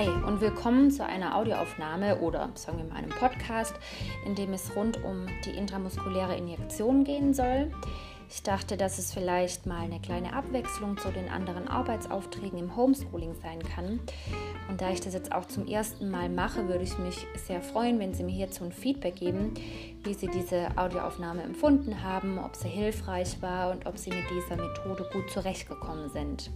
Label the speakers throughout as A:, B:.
A: Hi und willkommen zu einer Audioaufnahme oder sagen wir mal einem Podcast, in dem es rund um die intramuskuläre Injektion gehen soll. Ich dachte, dass es vielleicht mal eine kleine Abwechslung zu den anderen Arbeitsaufträgen im Homeschooling sein kann. Und da ich das jetzt auch zum ersten Mal mache, würde ich mich sehr freuen, wenn Sie mir hierzu ein Feedback geben, wie Sie diese Audioaufnahme empfunden haben, ob sie hilfreich war und ob Sie mit dieser Methode gut zurechtgekommen sind.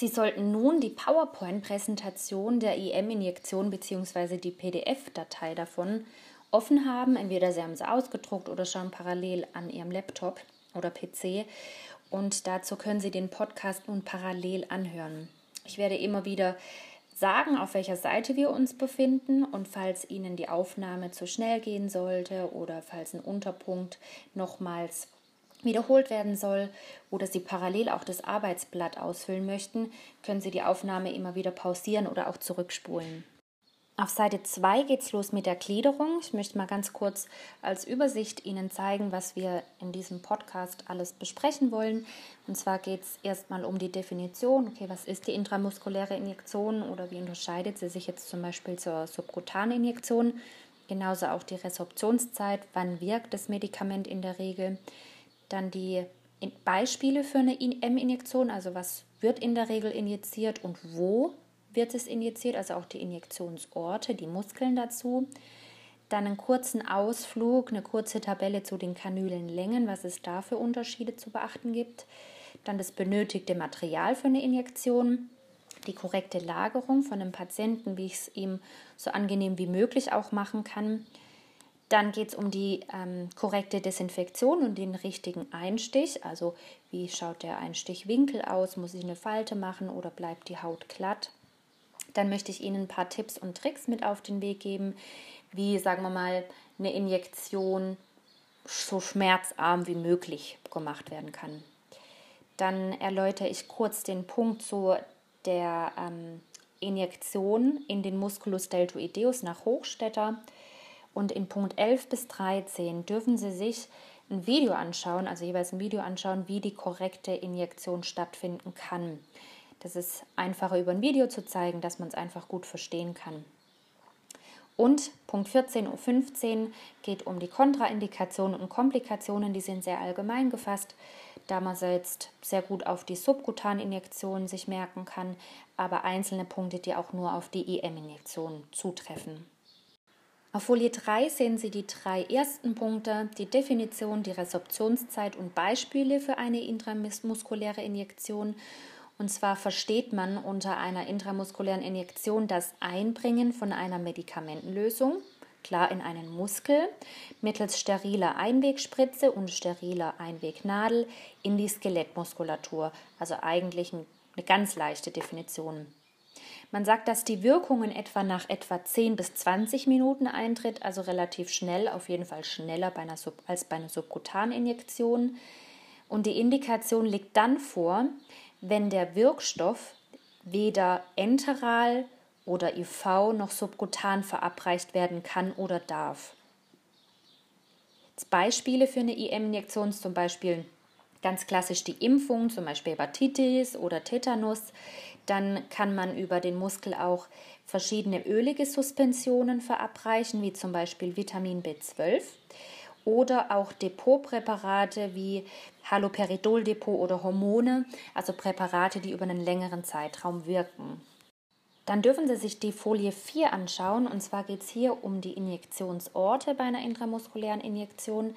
A: Sie sollten nun die PowerPoint-Präsentation der IM-Injektion bzw. die PDF-Datei davon offen haben. Entweder Sie haben sie ausgedruckt oder schauen parallel an Ihrem Laptop oder PC. Und dazu können Sie den Podcast nun parallel anhören. Ich werde immer wieder sagen, auf welcher Seite wir uns befinden und falls Ihnen die Aufnahme zu schnell gehen sollte oder falls ein Unterpunkt nochmals wiederholt werden soll oder Sie parallel auch das Arbeitsblatt ausfüllen möchten, können Sie die Aufnahme immer wieder pausieren oder auch zurückspulen. Auf Seite 2 geht es los mit der Gliederung. Ich möchte mal ganz kurz als Übersicht Ihnen zeigen, was wir in diesem Podcast alles besprechen wollen. Und zwar geht es erstmal um die Definition. Okay, was ist die intramuskuläre Injektion oder wie unterscheidet sie sich jetzt zum Beispiel zur subkutanen Injektion? Genauso auch die Resorptionszeit. Wann wirkt das Medikament in der Regel? Dann die Beispiele für eine M-Injektion, also was wird in der Regel injiziert und wo wird es injiziert, also auch die Injektionsorte, die Muskeln dazu. Dann einen kurzen Ausflug, eine kurze Tabelle zu den Kanülenlängen, was es da für Unterschiede zu beachten gibt. Dann das benötigte Material für eine Injektion, die korrekte Lagerung von einem Patienten, wie ich es ihm so angenehm wie möglich auch machen kann. Dann geht es um die ähm, korrekte Desinfektion und den richtigen Einstich. Also wie schaut der Einstichwinkel aus? Muss ich eine Falte machen oder bleibt die Haut glatt? Dann möchte ich Ihnen ein paar Tipps und Tricks mit auf den Weg geben, wie, sagen wir mal, eine Injektion so schmerzarm wie möglich gemacht werden kann. Dann erläutere ich kurz den Punkt zu der ähm, Injektion in den Musculus deltoideus nach Hochstetter. Und in Punkt 11 bis 13 dürfen Sie sich ein Video anschauen, also jeweils ein Video anschauen, wie die korrekte Injektion stattfinden kann. Das ist einfacher über ein Video zu zeigen, dass man es einfach gut verstehen kann. Und Punkt 14.15 Uhr geht um die Kontraindikationen und Komplikationen, die sind sehr allgemein gefasst, da man jetzt sehr gut auf die Subkutaninjektion sich merken kann, aber einzelne Punkte, die auch nur auf die EM-Injektion zutreffen. Auf Folie 3 sehen Sie die drei ersten Punkte, die Definition, die Resorptionszeit und Beispiele für eine intramuskuläre Injektion und zwar versteht man unter einer intramuskulären Injektion das Einbringen von einer Medikamentenlösung, klar in einen Muskel, mittels steriler Einwegspritze und steriler Einwegnadel in die Skelettmuskulatur. Also eigentlich eine ganz leichte Definition. Man sagt, dass die Wirkung in etwa nach etwa 10 bis 20 Minuten eintritt, also relativ schnell, auf jeden Fall schneller bei Sub als bei einer Subkutaninjektion. Und die Indikation liegt dann vor, wenn der Wirkstoff weder enteral oder IV noch subkutan verabreicht werden kann oder darf. Beispiele für eine IM-Injektion zum Beispiel ganz klassisch die Impfung, zum Beispiel Hepatitis oder Tetanus. Dann kann man über den Muskel auch verschiedene ölige Suspensionen verabreichen, wie zum Beispiel Vitamin B12 oder auch Depotpräparate wie Haloperidoldepot oder Hormone, also Präparate, die über einen längeren Zeitraum wirken. Dann dürfen Sie sich die Folie 4 anschauen und zwar geht es hier um die Injektionsorte bei einer intramuskulären Injektion.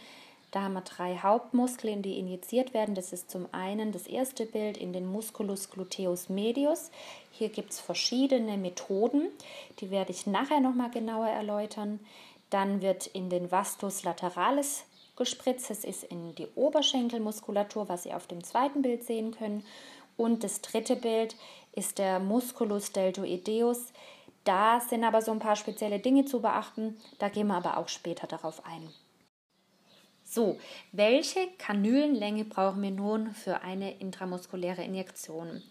A: Da haben wir drei Hauptmuskeln, die injiziert werden. Das ist zum einen das erste Bild in den Musculus gluteus medius. Hier gibt es verschiedene Methoden, die werde ich nachher nochmal genauer erläutern. Dann wird in den Vastus lateralis gespritzt. Das ist in die Oberschenkelmuskulatur, was Sie auf dem zweiten Bild sehen können. Und das dritte Bild ist der Musculus deltoideus. Da sind aber so ein paar spezielle Dinge zu beachten. Da gehen wir aber auch später darauf ein. So, welche Kanülenlänge brauchen wir nun für eine intramuskuläre Injektion?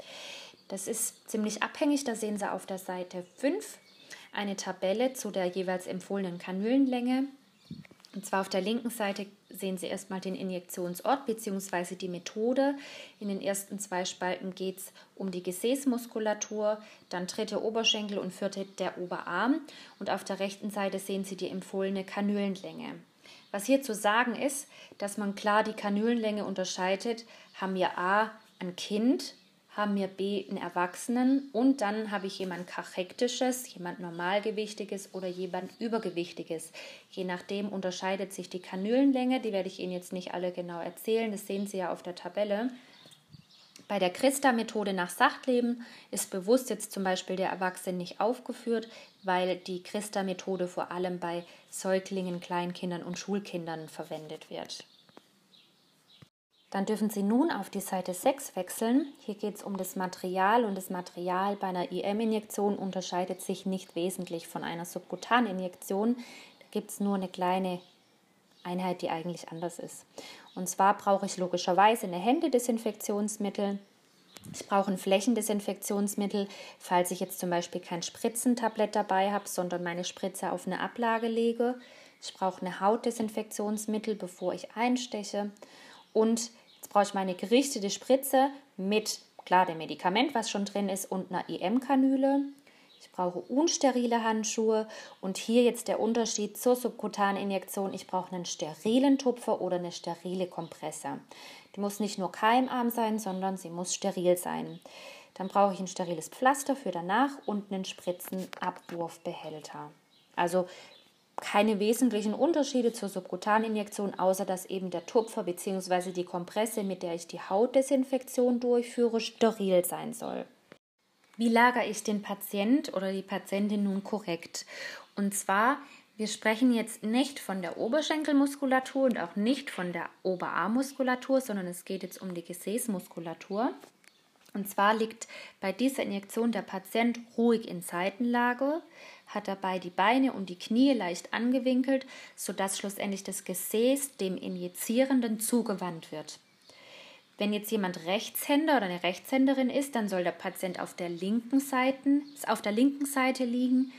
A: Das ist ziemlich abhängig, da sehen Sie auf der Seite 5 eine Tabelle zu der jeweils empfohlenen Kanülenlänge. Und zwar auf der linken Seite sehen Sie erstmal den Injektionsort bzw. die Methode. In den ersten zwei Spalten geht es um die Gesäßmuskulatur, dann dritte Oberschenkel und vierte der Oberarm. Und auf der rechten Seite sehen Sie die empfohlene Kanülenlänge. Was hier zu sagen ist, dass man klar die Kanülenlänge unterscheidet, haben wir A ein Kind haben wir B einen Erwachsenen und dann habe ich jemand Kachektisches, jemand Normalgewichtiges oder jemand Übergewichtiges. Je nachdem unterscheidet sich die Kanülenlänge, die werde ich Ihnen jetzt nicht alle genau erzählen, das sehen Sie ja auf der Tabelle. Bei der Christa-Methode nach Sachtleben ist bewusst jetzt zum Beispiel der Erwachsene nicht aufgeführt, weil die Christa-Methode vor allem bei Säuglingen, Kleinkindern und Schulkindern verwendet wird. Dann dürfen Sie nun auf die Seite 6 wechseln. Hier geht es um das Material und das Material bei einer IM-Injektion unterscheidet sich nicht wesentlich von einer Subkutaninjektion. Da gibt es nur eine kleine Einheit, die eigentlich anders ist. Und zwar brauche ich logischerweise eine Händedesinfektionsmittel. Ich brauche ein Flächendesinfektionsmittel, falls ich jetzt zum Beispiel kein Spritzentablett dabei habe, sondern meine Spritze auf eine Ablage lege. Ich brauche eine Hautdesinfektionsmittel, bevor ich einsteche. Und Jetzt brauche ich meine gerichtete Spritze mit, klar, dem Medikament, was schon drin ist, und einer EM-Kanüle. Ich brauche unsterile Handschuhe und hier jetzt der Unterschied zur Subkutaninjektion. Ich brauche einen sterilen Tupfer oder eine sterile Kompresse. Die muss nicht nur keimarm sein, sondern sie muss steril sein. Dann brauche ich ein steriles Pflaster für danach und einen Spritzenabwurfbehälter. Also keine wesentlichen Unterschiede zur Subkutaninjektion, außer dass eben der Tupfer bzw. die Kompresse, mit der ich die Hautdesinfektion durchführe, steril sein soll. Wie lagere ich den Patient oder die Patientin nun korrekt? Und zwar, wir sprechen jetzt nicht von der Oberschenkelmuskulatur und auch nicht von der Oberarmmuskulatur, sondern es geht jetzt um die Gesäßmuskulatur. Und zwar liegt bei dieser Injektion der Patient ruhig in Seitenlage, hat dabei die Beine und die Knie leicht angewinkelt, sodass schlussendlich das Gesäß dem Injizierenden zugewandt wird. Wenn jetzt jemand Rechtshänder oder eine Rechtshänderin ist, dann soll der Patient auf der linken Seite, auf der linken Seite liegen.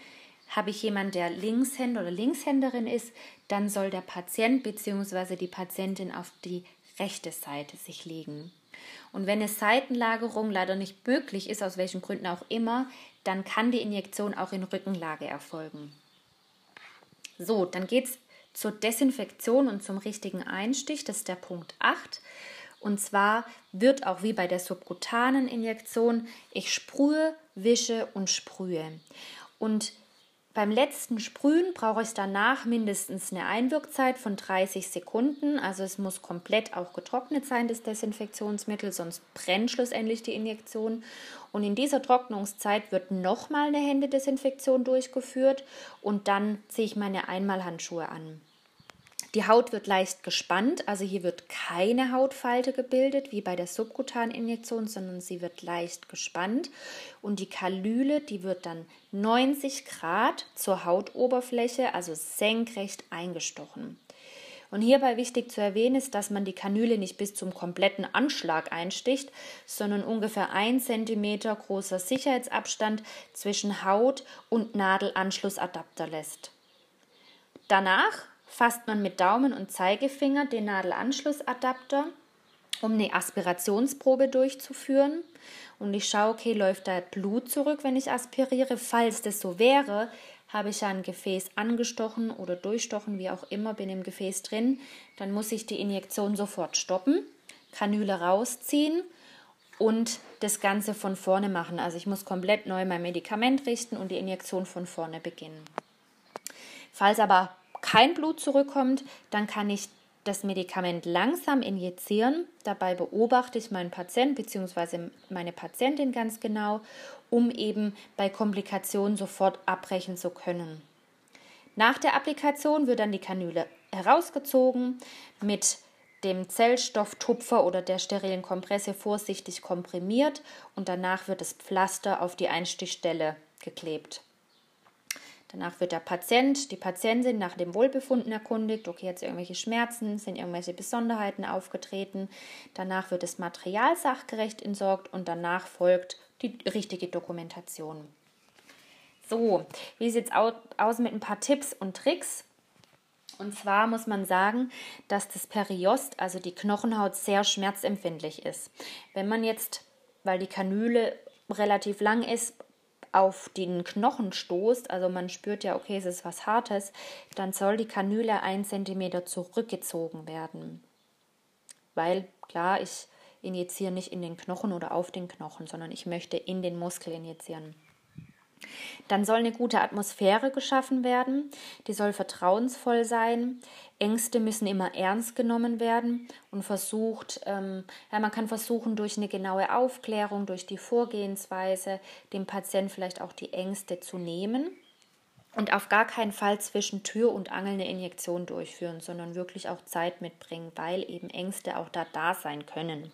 A: Habe ich jemanden, der Linkshänder oder Linkshänderin ist, dann soll der Patient bzw. die Patientin auf die rechte Seite sich legen. Und wenn eine Seitenlagerung leider nicht möglich ist, aus welchen Gründen auch immer, dann kann die Injektion auch in Rückenlage erfolgen. So, dann geht es zur Desinfektion und zum richtigen Einstich. Das ist der Punkt 8. Und zwar wird auch wie bei der subkutanen Injektion, ich sprühe, wische und sprühe. Und beim letzten Sprühen brauche ich danach mindestens eine Einwirkzeit von 30 Sekunden. Also es muss komplett auch getrocknet sein, das Desinfektionsmittel, sonst brennt schlussendlich die Injektion. Und in dieser Trocknungszeit wird nochmal eine Händedesinfektion durchgeführt und dann ziehe ich meine Einmalhandschuhe an. Die Haut wird leicht gespannt, also hier wird keine Hautfalte gebildet wie bei der Subkutaninjektion, sondern sie wird leicht gespannt und die Kalüle, die wird dann 90 Grad zur Hautoberfläche, also senkrecht eingestochen. Und hierbei wichtig zu erwähnen ist, dass man die Kanüle nicht bis zum kompletten Anschlag einsticht, sondern ungefähr 1 cm großer Sicherheitsabstand zwischen Haut und Nadelanschlussadapter lässt. Danach fasst man mit Daumen und Zeigefinger den Nadelanschlussadapter, um eine Aspirationsprobe durchzuführen. Und ich schaue, okay, läuft da Blut zurück, wenn ich aspiriere. Falls das so wäre, habe ich ja ein Gefäß angestochen oder durchstochen, wie auch immer, bin im Gefäß drin, dann muss ich die Injektion sofort stoppen, Kanüle rausziehen und das Ganze von vorne machen. Also ich muss komplett neu mein Medikament richten und die Injektion von vorne beginnen. Falls aber kein Blut zurückkommt, dann kann ich das Medikament langsam injizieren. Dabei beobachte ich meinen Patient bzw. meine Patientin ganz genau, um eben bei Komplikationen sofort abbrechen zu können. Nach der Applikation wird dann die Kanüle herausgezogen, mit dem Zellstofftupfer oder der sterilen Kompresse vorsichtig komprimiert und danach wird das Pflaster auf die Einstichstelle geklebt. Danach wird der Patient, die Patientin nach dem Wohlbefunden erkundigt. Okay, jetzt irgendwelche Schmerzen, sind irgendwelche Besonderheiten aufgetreten. Danach wird das Material sachgerecht entsorgt und danach folgt die richtige Dokumentation. So, wie sieht es aus mit ein paar Tipps und Tricks? Und zwar muss man sagen, dass das Periost, also die Knochenhaut, sehr schmerzempfindlich ist. Wenn man jetzt, weil die Kanüle relativ lang ist, auf den Knochen stoßt, also man spürt ja, okay, es ist was Hartes, dann soll die Kanüle ein Zentimeter zurückgezogen werden. Weil, klar, ich injiziere nicht in den Knochen oder auf den Knochen, sondern ich möchte in den Muskel injizieren. Dann soll eine gute Atmosphäre geschaffen werden, die soll vertrauensvoll sein. Ängste müssen immer ernst genommen werden und versucht, ähm, ja, man kann versuchen, durch eine genaue Aufklärung, durch die Vorgehensweise, dem Patienten vielleicht auch die Ängste zu nehmen und auf gar keinen Fall zwischen Tür und Angel eine Injektion durchführen, sondern wirklich auch Zeit mitbringen, weil eben Ängste auch da da sein können.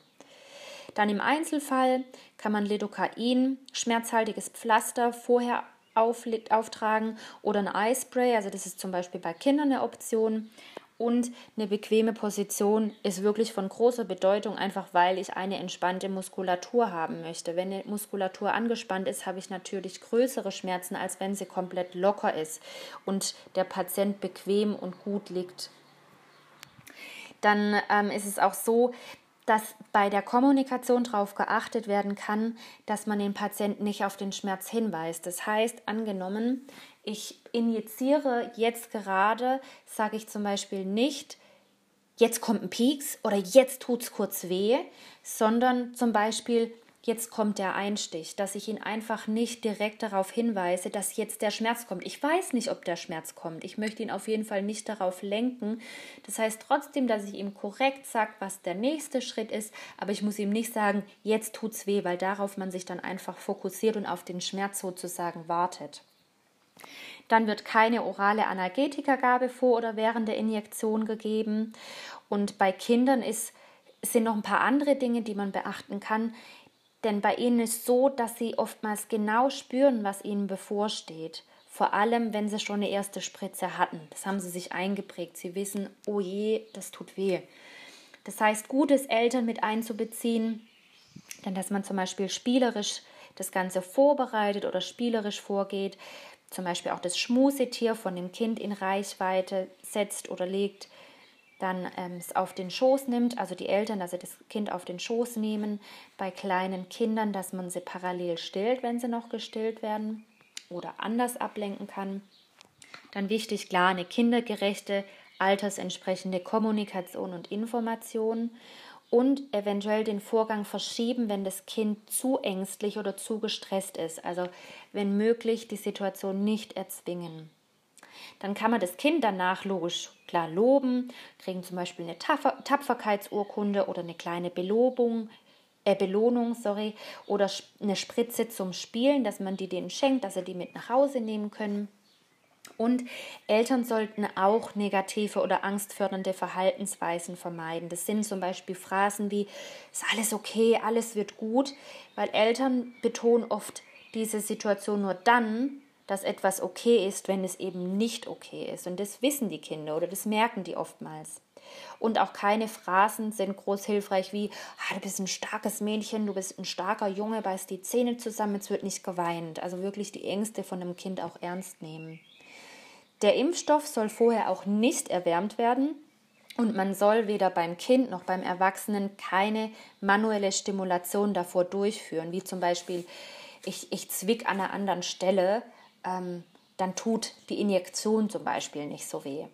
A: Dann im Einzelfall kann man Lidocain, schmerzhaltiges Pflaster, vorher auftragen oder ein Eyespray, also das ist zum Beispiel bei Kindern eine Option. Und eine bequeme Position ist wirklich von großer Bedeutung, einfach weil ich eine entspannte Muskulatur haben möchte. Wenn eine Muskulatur angespannt ist, habe ich natürlich größere Schmerzen, als wenn sie komplett locker ist und der Patient bequem und gut liegt. Dann ähm, ist es auch so, dass bei der Kommunikation darauf geachtet werden kann, dass man den Patienten nicht auf den Schmerz hinweist. Das heißt, angenommen, ich injiziere jetzt gerade, sage ich zum Beispiel nicht, jetzt kommt ein Pieks oder jetzt tut es kurz weh, sondern zum Beispiel, jetzt kommt der Einstich, dass ich ihn einfach nicht direkt darauf hinweise, dass jetzt der Schmerz kommt. Ich weiß nicht, ob der Schmerz kommt. Ich möchte ihn auf jeden Fall nicht darauf lenken. Das heißt trotzdem, dass ich ihm korrekt sage, was der nächste Schritt ist, aber ich muss ihm nicht sagen, jetzt tut's weh, weil darauf man sich dann einfach fokussiert und auf den Schmerz sozusagen wartet. Dann wird keine orale Analgetikagabe vor oder während der Injektion gegeben. Und bei Kindern ist, sind noch ein paar andere Dinge, die man beachten kann. Denn bei ihnen ist so, dass sie oftmals genau spüren, was ihnen bevorsteht. Vor allem, wenn sie schon eine erste Spritze hatten. Das haben sie sich eingeprägt. Sie wissen, oh je, das tut weh. Das heißt, gut ist, Eltern mit einzubeziehen, denn dass man zum Beispiel spielerisch das Ganze vorbereitet oder spielerisch vorgeht, zum Beispiel auch das Schmusetier von dem Kind in Reichweite setzt oder legt, dann ähm, es auf den Schoß nimmt, also die Eltern, dass sie das Kind auf den Schoß nehmen. Bei kleinen Kindern, dass man sie parallel stillt, wenn sie noch gestillt werden oder anders ablenken kann. Dann wichtig, klar, eine kindergerechte, altersentsprechende Kommunikation und Information und eventuell den Vorgang verschieben, wenn das Kind zu ängstlich oder zu gestresst ist. Also wenn möglich die Situation nicht erzwingen dann kann man das Kind danach logisch klar loben, kriegen zum Beispiel eine Tapferkeitsurkunde oder eine kleine Belobung, äh, Belohnung, sorry, oder eine Spritze zum Spielen, dass man die denen schenkt, dass sie die mit nach Hause nehmen können. Und Eltern sollten auch negative oder angstfördernde Verhaltensweisen vermeiden. Das sind zum Beispiel Phrasen wie, ist alles okay, alles wird gut, weil Eltern betonen oft diese Situation nur dann, dass etwas okay ist, wenn es eben nicht okay ist. Und das wissen die Kinder oder das merken die oftmals. Und auch keine Phrasen sind groß hilfreich wie, ah, du bist ein starkes Mädchen, du bist ein starker Junge, beißt die Zähne zusammen, es wird nicht geweint. Also wirklich die Ängste von einem Kind auch ernst nehmen. Der Impfstoff soll vorher auch nicht erwärmt werden, und man soll weder beim Kind noch beim Erwachsenen keine manuelle Stimulation davor durchführen, wie zum Beispiel ich, ich zwick an einer anderen Stelle ähm, dann tut die Injektion zum Beispiel nicht so weh.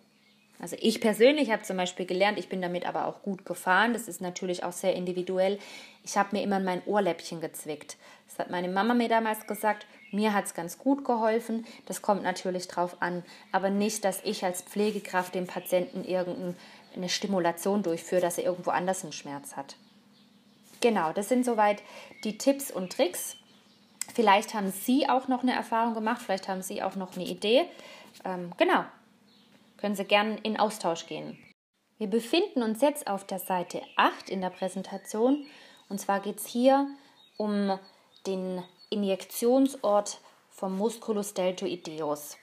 A: Also ich persönlich habe zum Beispiel gelernt, ich bin damit aber auch gut gefahren. Das ist natürlich auch sehr individuell. Ich habe mir immer mein Ohrläppchen gezwickt. Das hat meine Mama mir damals gesagt. Mir hat es ganz gut geholfen. Das kommt natürlich drauf an. Aber nicht, dass ich als Pflegekraft dem Patienten irgendeine Stimulation durchführe, dass er irgendwo anders einen Schmerz hat. Genau, das sind soweit die Tipps und Tricks. Vielleicht haben Sie auch noch eine Erfahrung gemacht, vielleicht haben Sie auch noch eine Idee. Ähm, genau, können Sie gerne in Austausch gehen. Wir befinden uns jetzt auf der Seite 8 in der Präsentation und zwar geht es hier um den Injektionsort vom Musculus deltoideus.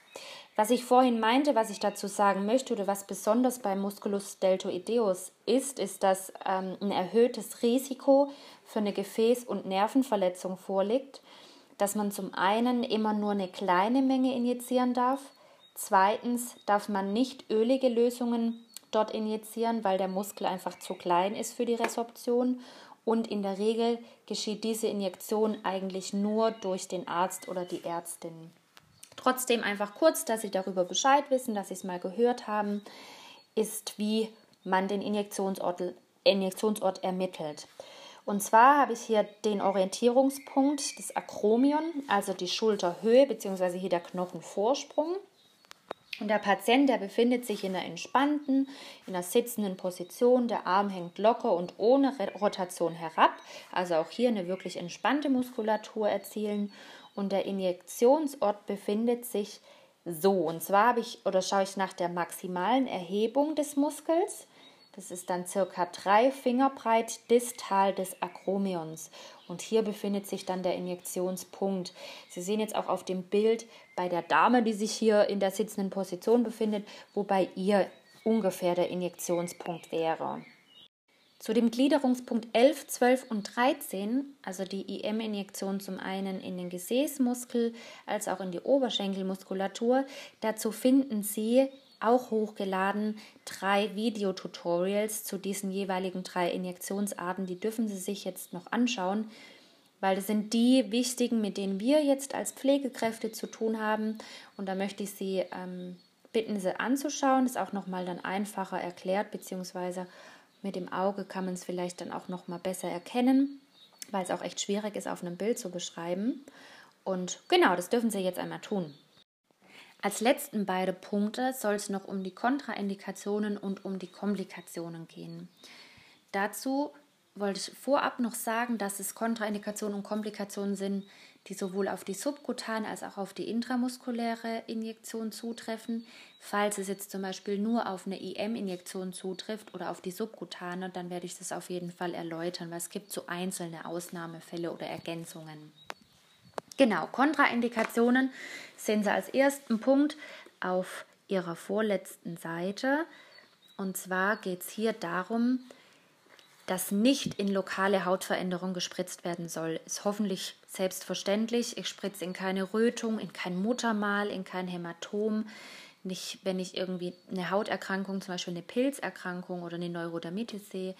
A: Was ich vorhin meinte, was ich dazu sagen möchte oder was besonders beim Musculus deltoideus ist, ist, dass ähm, ein erhöhtes Risiko für eine Gefäß- und Nervenverletzung vorliegt dass man zum einen immer nur eine kleine Menge injizieren darf, Zweitens darf man nicht ölige Lösungen dort injizieren, weil der Muskel einfach zu klein ist für die Resorption. Und in der Regel geschieht diese Injektion eigentlich nur durch den Arzt oder die Ärztin. Trotzdem einfach kurz, dass Sie darüber Bescheid wissen, dass Sie es mal gehört haben, ist, wie man den Injektionsort, Injektionsort ermittelt. Und zwar habe ich hier den Orientierungspunkt des Akromion, also die Schulterhöhe bzw. hier der Knochenvorsprung. Und der Patient, der befindet sich in einer entspannten, in einer sitzenden Position. Der Arm hängt locker und ohne Rotation herab. Also auch hier eine wirklich entspannte Muskulatur erzielen. Und der Injektionsort befindet sich so. Und zwar habe ich oder schaue ich nach der maximalen Erhebung des Muskels. Das ist dann circa drei Finger breit distal des Akromions. Und hier befindet sich dann der Injektionspunkt. Sie sehen jetzt auch auf dem Bild bei der Dame, die sich hier in der sitzenden Position befindet, wobei ihr ungefähr der Injektionspunkt wäre. Zu dem Gliederungspunkt 11, 12 und 13, also die IM-Injektion zum einen in den Gesäßmuskel als auch in die Oberschenkelmuskulatur, dazu finden Sie auch hochgeladen drei Videotutorials zu diesen jeweiligen drei Injektionsarten. Die dürfen Sie sich jetzt noch anschauen, weil das sind die wichtigen, mit denen wir jetzt als Pflegekräfte zu tun haben. Und da möchte ich Sie ähm, bitten, sie anzuschauen. Ist auch nochmal dann einfacher erklärt, beziehungsweise mit dem Auge kann man es vielleicht dann auch nochmal besser erkennen, weil es auch echt schwierig ist, auf einem Bild zu beschreiben. Und genau, das dürfen Sie jetzt einmal tun. Als letzten beide Punkte soll es noch um die Kontraindikationen und um die Komplikationen gehen. Dazu wollte ich vorab noch sagen, dass es Kontraindikationen und Komplikationen sind, die sowohl auf die subkutane als auch auf die intramuskuläre Injektion zutreffen. Falls es jetzt zum Beispiel nur auf eine IM-Injektion zutrifft oder auf die subkutane, dann werde ich das auf jeden Fall erläutern, weil es gibt so einzelne Ausnahmefälle oder Ergänzungen. Genau, Kontraindikationen sehen Sie als ersten Punkt auf Ihrer vorletzten Seite. Und zwar geht es hier darum, dass nicht in lokale Hautveränderung gespritzt werden soll. Ist hoffentlich selbstverständlich. Ich spritze in keine Rötung, in kein Muttermal, in kein Hämatom. Nicht, wenn ich irgendwie eine Hauterkrankung, zum Beispiel eine Pilzerkrankung oder eine Neurodermitis sehe,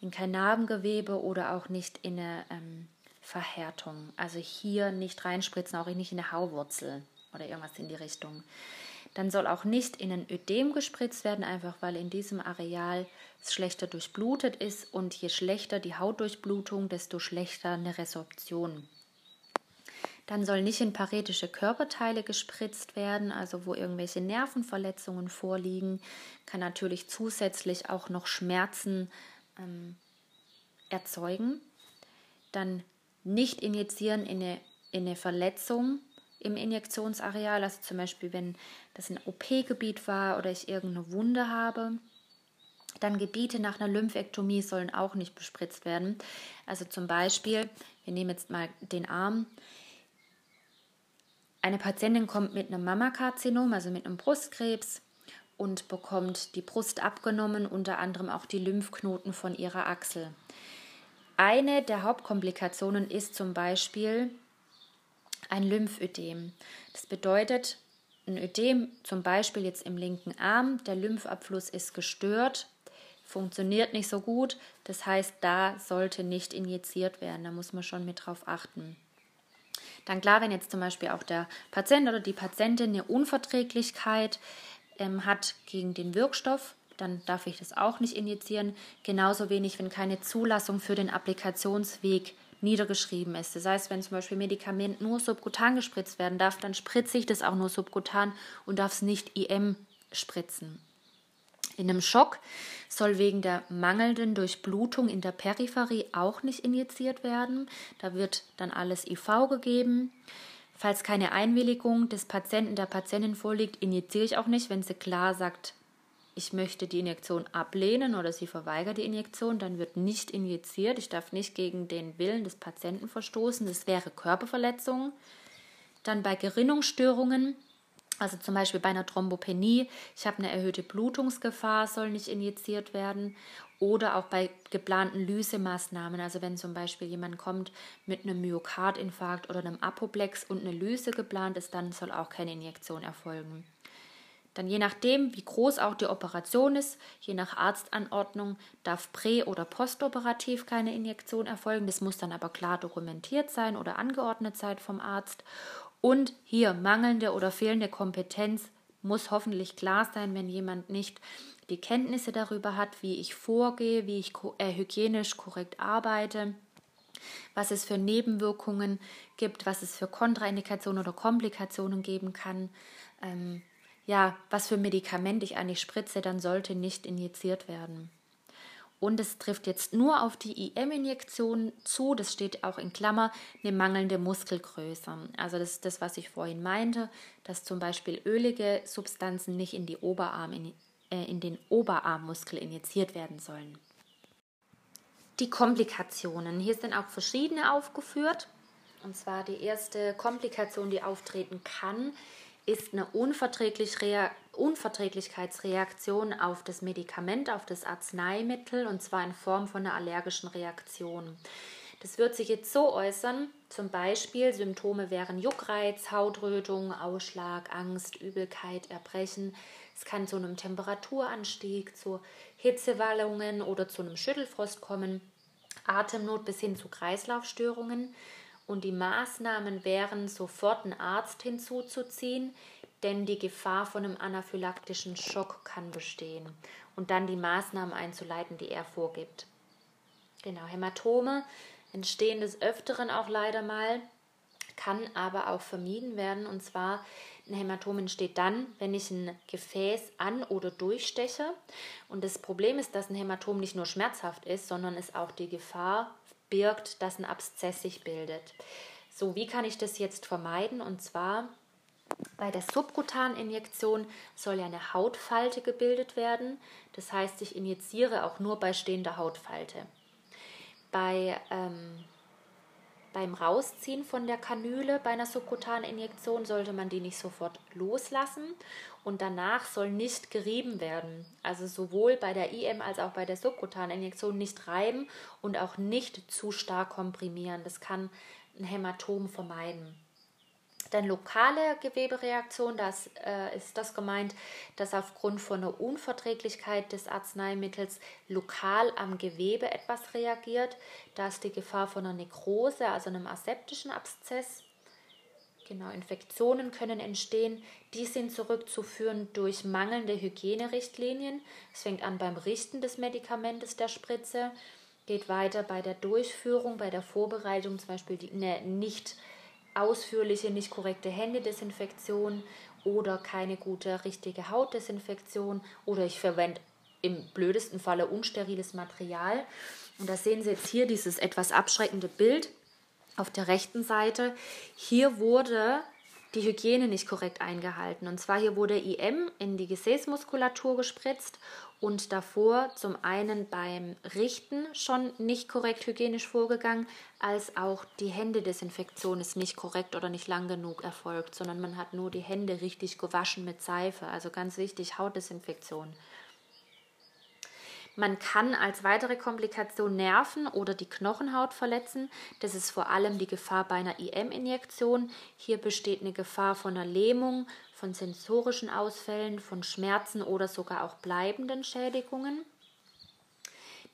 A: in kein Narbengewebe oder auch nicht in eine ähm, Verhärtung. Also hier nicht reinspritzen, auch nicht in eine Hauwurzel oder irgendwas in die Richtung. Dann soll auch nicht in ein Ödem gespritzt werden, einfach weil in diesem Areal es schlechter durchblutet ist und je schlechter die Hautdurchblutung, desto schlechter eine Resorption. Dann soll nicht in paretische Körperteile gespritzt werden, also wo irgendwelche Nervenverletzungen vorliegen, kann natürlich zusätzlich auch noch Schmerzen ähm, erzeugen. Dann nicht injizieren in eine, in eine Verletzung im Injektionsareal, also zum Beispiel, wenn das ein OP-Gebiet war oder ich irgendeine Wunde habe. Dann Gebiete nach einer Lymphektomie sollen auch nicht bespritzt werden. Also zum Beispiel, wir nehmen jetzt mal den Arm. Eine Patientin kommt mit einem Mammakarzinom, also mit einem Brustkrebs und bekommt die Brust abgenommen, unter anderem auch die Lymphknoten von ihrer Achsel. Eine der Hauptkomplikationen ist zum Beispiel ein Lymphödem. Das bedeutet, ein Ödem, zum Beispiel jetzt im linken Arm, der Lymphabfluss ist gestört, funktioniert nicht so gut. Das heißt, da sollte nicht injiziert werden. Da muss man schon mit drauf achten. Dann klar, wenn jetzt zum Beispiel auch der Patient oder die Patientin eine Unverträglichkeit ähm, hat gegen den Wirkstoff, dann darf ich das auch nicht injizieren. Genauso wenig, wenn keine Zulassung für den Applikationsweg niedergeschrieben ist. Das heißt, wenn zum Beispiel Medikament nur subkutan gespritzt werden darf, dann spritze ich das auch nur subkutan und darf es nicht IM spritzen. In einem Schock soll wegen der mangelnden Durchblutung in der Peripherie auch nicht injiziert werden. Da wird dann alles IV gegeben. Falls keine Einwilligung des Patienten, der Patientin vorliegt, injiziere ich auch nicht. Wenn sie klar sagt, ich möchte die Injektion ablehnen oder sie verweigert die Injektion, dann wird nicht injiziert. Ich darf nicht gegen den Willen des Patienten verstoßen. Das wäre Körperverletzung. Dann bei Gerinnungsstörungen, also zum Beispiel bei einer Thrombopenie, ich habe eine erhöhte Blutungsgefahr, soll nicht injiziert werden. Oder auch bei geplanten Lysemaßnahmen, also wenn zum Beispiel jemand kommt mit einem Myokardinfarkt oder einem Apoplex und eine Lyse geplant ist, dann soll auch keine Injektion erfolgen. Dann je nachdem, wie groß auch die Operation ist, je nach Arztanordnung darf prä- oder postoperativ keine Injektion erfolgen. Das muss dann aber klar dokumentiert sein oder angeordnet sein vom Arzt. Und hier mangelnde oder fehlende Kompetenz muss hoffentlich klar sein, wenn jemand nicht die Kenntnisse darüber hat, wie ich vorgehe, wie ich äh, hygienisch korrekt arbeite, was es für Nebenwirkungen gibt, was es für Kontraindikationen oder Komplikationen geben kann. Ähm, ja, was für Medikament ich eigentlich spritze, dann sollte nicht injiziert werden. Und es trifft jetzt nur auf die IM-Injektion zu, das steht auch in Klammer, eine mangelnde Muskelgröße. Also das ist das, was ich vorhin meinte, dass zum Beispiel ölige Substanzen nicht in, die Oberarm, in, äh, in den Oberarmmuskel injiziert werden sollen. Die Komplikationen. Hier sind auch verschiedene aufgeführt. Und zwar die erste Komplikation, die auftreten kann, ist eine Unverträglichkeitsreaktion auf das Medikament, auf das Arzneimittel und zwar in Form von einer allergischen Reaktion. Das wird sich jetzt so äußern, zum Beispiel Symptome wären Juckreiz, Hautrötung, Ausschlag, Angst, Übelkeit, Erbrechen. Es kann zu einem Temperaturanstieg, zu Hitzewallungen oder zu einem Schüttelfrost kommen, Atemnot bis hin zu Kreislaufstörungen. Und die Maßnahmen wären, sofort einen Arzt hinzuzuziehen, denn die Gefahr von einem anaphylaktischen Schock kann bestehen. Und dann die Maßnahmen einzuleiten, die er vorgibt. Genau, Hämatome entstehen des Öfteren auch leider mal, kann aber auch vermieden werden. Und zwar ein Hämatom entsteht dann, wenn ich ein Gefäß an- oder durchsteche. Und das Problem ist, dass ein Hämatom nicht nur schmerzhaft ist, sondern es auch die Gefahr birgt, dass ein Abszess sich bildet. So, wie kann ich das jetzt vermeiden? Und zwar bei der subkutanen Injektion soll ja eine Hautfalte gebildet werden. Das heißt, ich injiziere auch nur bei stehender Hautfalte. Bei, ähm, beim Rausziehen von der Kanüle bei einer subkutanen sollte man die nicht sofort loslassen und danach soll nicht gerieben werden. Also sowohl bei der IM als auch bei der subkutanen nicht reiben und auch nicht zu stark komprimieren. Das kann ein Hämatom vermeiden. Dann lokale Gewebereaktion, das äh, ist das gemeint, dass aufgrund von einer Unverträglichkeit des Arzneimittels lokal am Gewebe etwas reagiert. Da ist die Gefahr von einer Nekrose, also einem aseptischen Abszess. Genau, Infektionen können entstehen. Die sind zurückzuführen durch mangelnde Hygienerichtlinien. Es fängt an beim Richten des Medikamentes der Spritze, geht weiter bei der Durchführung, bei der Vorbereitung, zum Beispiel die, eine nicht ausführliche, nicht korrekte Händedesinfektion oder keine gute, richtige Hautdesinfektion oder ich verwende im blödesten Falle unsteriles Material. Und da sehen Sie jetzt hier dieses etwas abschreckende Bild auf der rechten Seite. Hier wurde die Hygiene nicht korrekt eingehalten. Und zwar hier wurde IM in die Gesäßmuskulatur gespritzt und davor zum einen beim Richten schon nicht korrekt hygienisch vorgegangen, als auch die Händedesinfektion ist nicht korrekt oder nicht lang genug erfolgt, sondern man hat nur die Hände richtig gewaschen mit Seife. Also ganz wichtig, Hautdesinfektion. Man kann als weitere Komplikation Nerven oder die Knochenhaut verletzen. Das ist vor allem die Gefahr bei einer IM-Injektion. Hier besteht eine Gefahr von einer Lähmung, von sensorischen Ausfällen, von Schmerzen oder sogar auch bleibenden Schädigungen.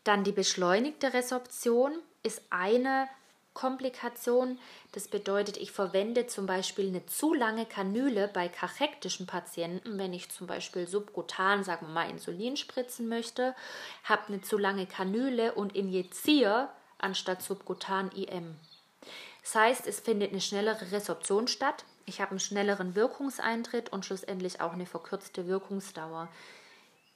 A: Dann die beschleunigte Resorption ist eine Komplikation. Das bedeutet, ich verwende zum Beispiel eine zu lange Kanüle bei kachektischen Patienten, wenn ich zum Beispiel subkutan, sagen wir mal, Insulin spritzen möchte, habe eine zu lange Kanüle und injiziere anstatt subkutan IM. Das heißt, es findet eine schnellere Resorption statt. Ich habe einen schnelleren Wirkungseintritt und schlussendlich auch eine verkürzte Wirkungsdauer.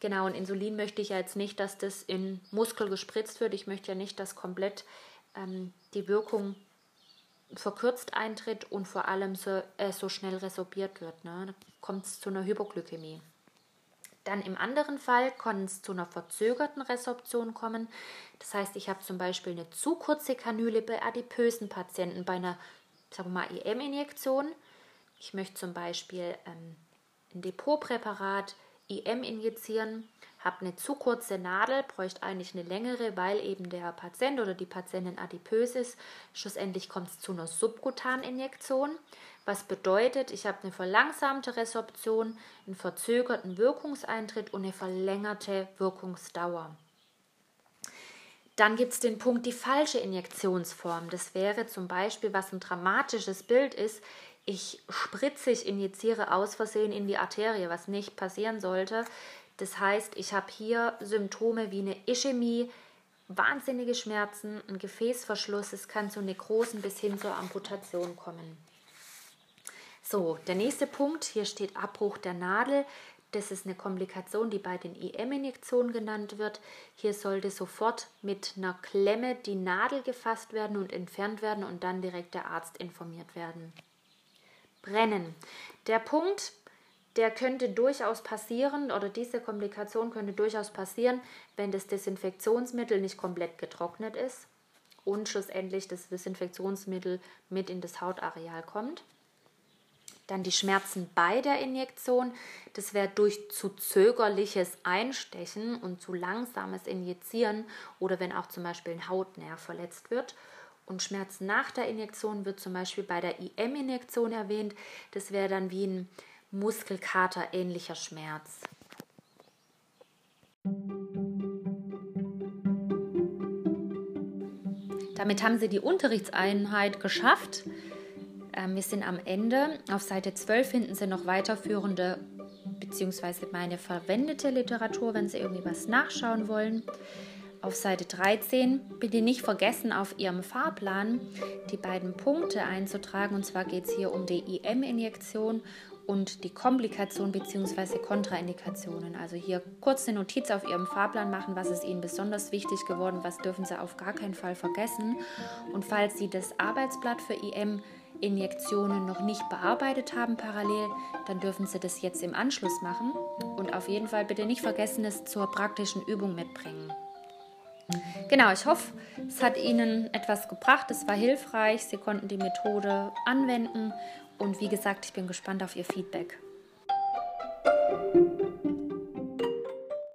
A: Genau, und Insulin möchte ich ja jetzt nicht, dass das in Muskel gespritzt wird. Ich möchte ja nicht, dass komplett die Wirkung verkürzt eintritt und vor allem so, äh, so schnell resorbiert wird. Ne? Da kommt es zu einer Hypoglykämie. Dann im anderen Fall kann es zu einer verzögerten Resorption kommen. Das heißt, ich habe zum Beispiel eine zu kurze Kanüle bei adipösen Patienten bei einer, IM-Injektion. Ich möchte zum Beispiel ähm, ein Depotpräparat IM injizieren, habe eine zu kurze Nadel, bräuchte eigentlich eine längere, weil eben der Patient oder die Patientin adipös ist. Schlussendlich kommt es zu einer Subkutaninjektion, was bedeutet, ich habe eine verlangsamte Resorption, einen verzögerten Wirkungseintritt und eine verlängerte Wirkungsdauer. Dann gibt es den Punkt die falsche Injektionsform. Das wäre zum Beispiel, was ein dramatisches Bild ist, ich spritze, ich injiziere aus Versehen in die Arterie, was nicht passieren sollte. Das heißt, ich habe hier Symptome wie eine Ischämie, wahnsinnige Schmerzen, ein Gefäßverschluss, es kann zu Nekrosen bis hin zur Amputation kommen. So, der nächste Punkt, hier steht Abbruch der Nadel. Das ist eine Komplikation, die bei den IM-Injektionen genannt wird. Hier sollte sofort mit einer Klemme die Nadel gefasst werden und entfernt werden und dann direkt der Arzt informiert werden. Brennen. Der Punkt, der könnte durchaus passieren oder diese Komplikation könnte durchaus passieren, wenn das Desinfektionsmittel nicht komplett getrocknet ist und schlussendlich das Desinfektionsmittel mit in das Hautareal kommt. Dann die Schmerzen bei der Injektion. Das wäre durch zu zögerliches Einstechen und zu langsames Injizieren oder wenn auch zum Beispiel ein Hautnerv verletzt wird. Und Schmerzen nach der Injektion wird zum Beispiel bei der IM-Injektion erwähnt. Das wäre dann wie ein Muskelkater ähnlicher Schmerz. Damit haben sie die Unterrichtseinheit geschafft. Ähm, wir sind am Ende. Auf Seite 12 finden Sie noch weiterführende bzw. meine verwendete Literatur, wenn Sie irgendwie was nachschauen wollen. Auf Seite 13 bitte nicht vergessen, auf Ihrem Fahrplan die beiden Punkte einzutragen. Und zwar geht es hier um die IM-Injektion und die Komplikation bzw. Kontraindikationen. Also hier kurz eine Notiz auf Ihrem Fahrplan machen, was ist Ihnen besonders wichtig geworden, was dürfen Sie auf gar keinen Fall vergessen. Und falls Sie das Arbeitsblatt für IM Injektionen noch nicht bearbeitet haben parallel, dann dürfen Sie das jetzt im Anschluss machen und auf jeden Fall bitte nicht vergessen, es zur praktischen Übung mitbringen. Genau, ich hoffe, es hat Ihnen etwas gebracht, es war hilfreich, Sie konnten die Methode anwenden und wie gesagt, ich bin gespannt auf Ihr Feedback.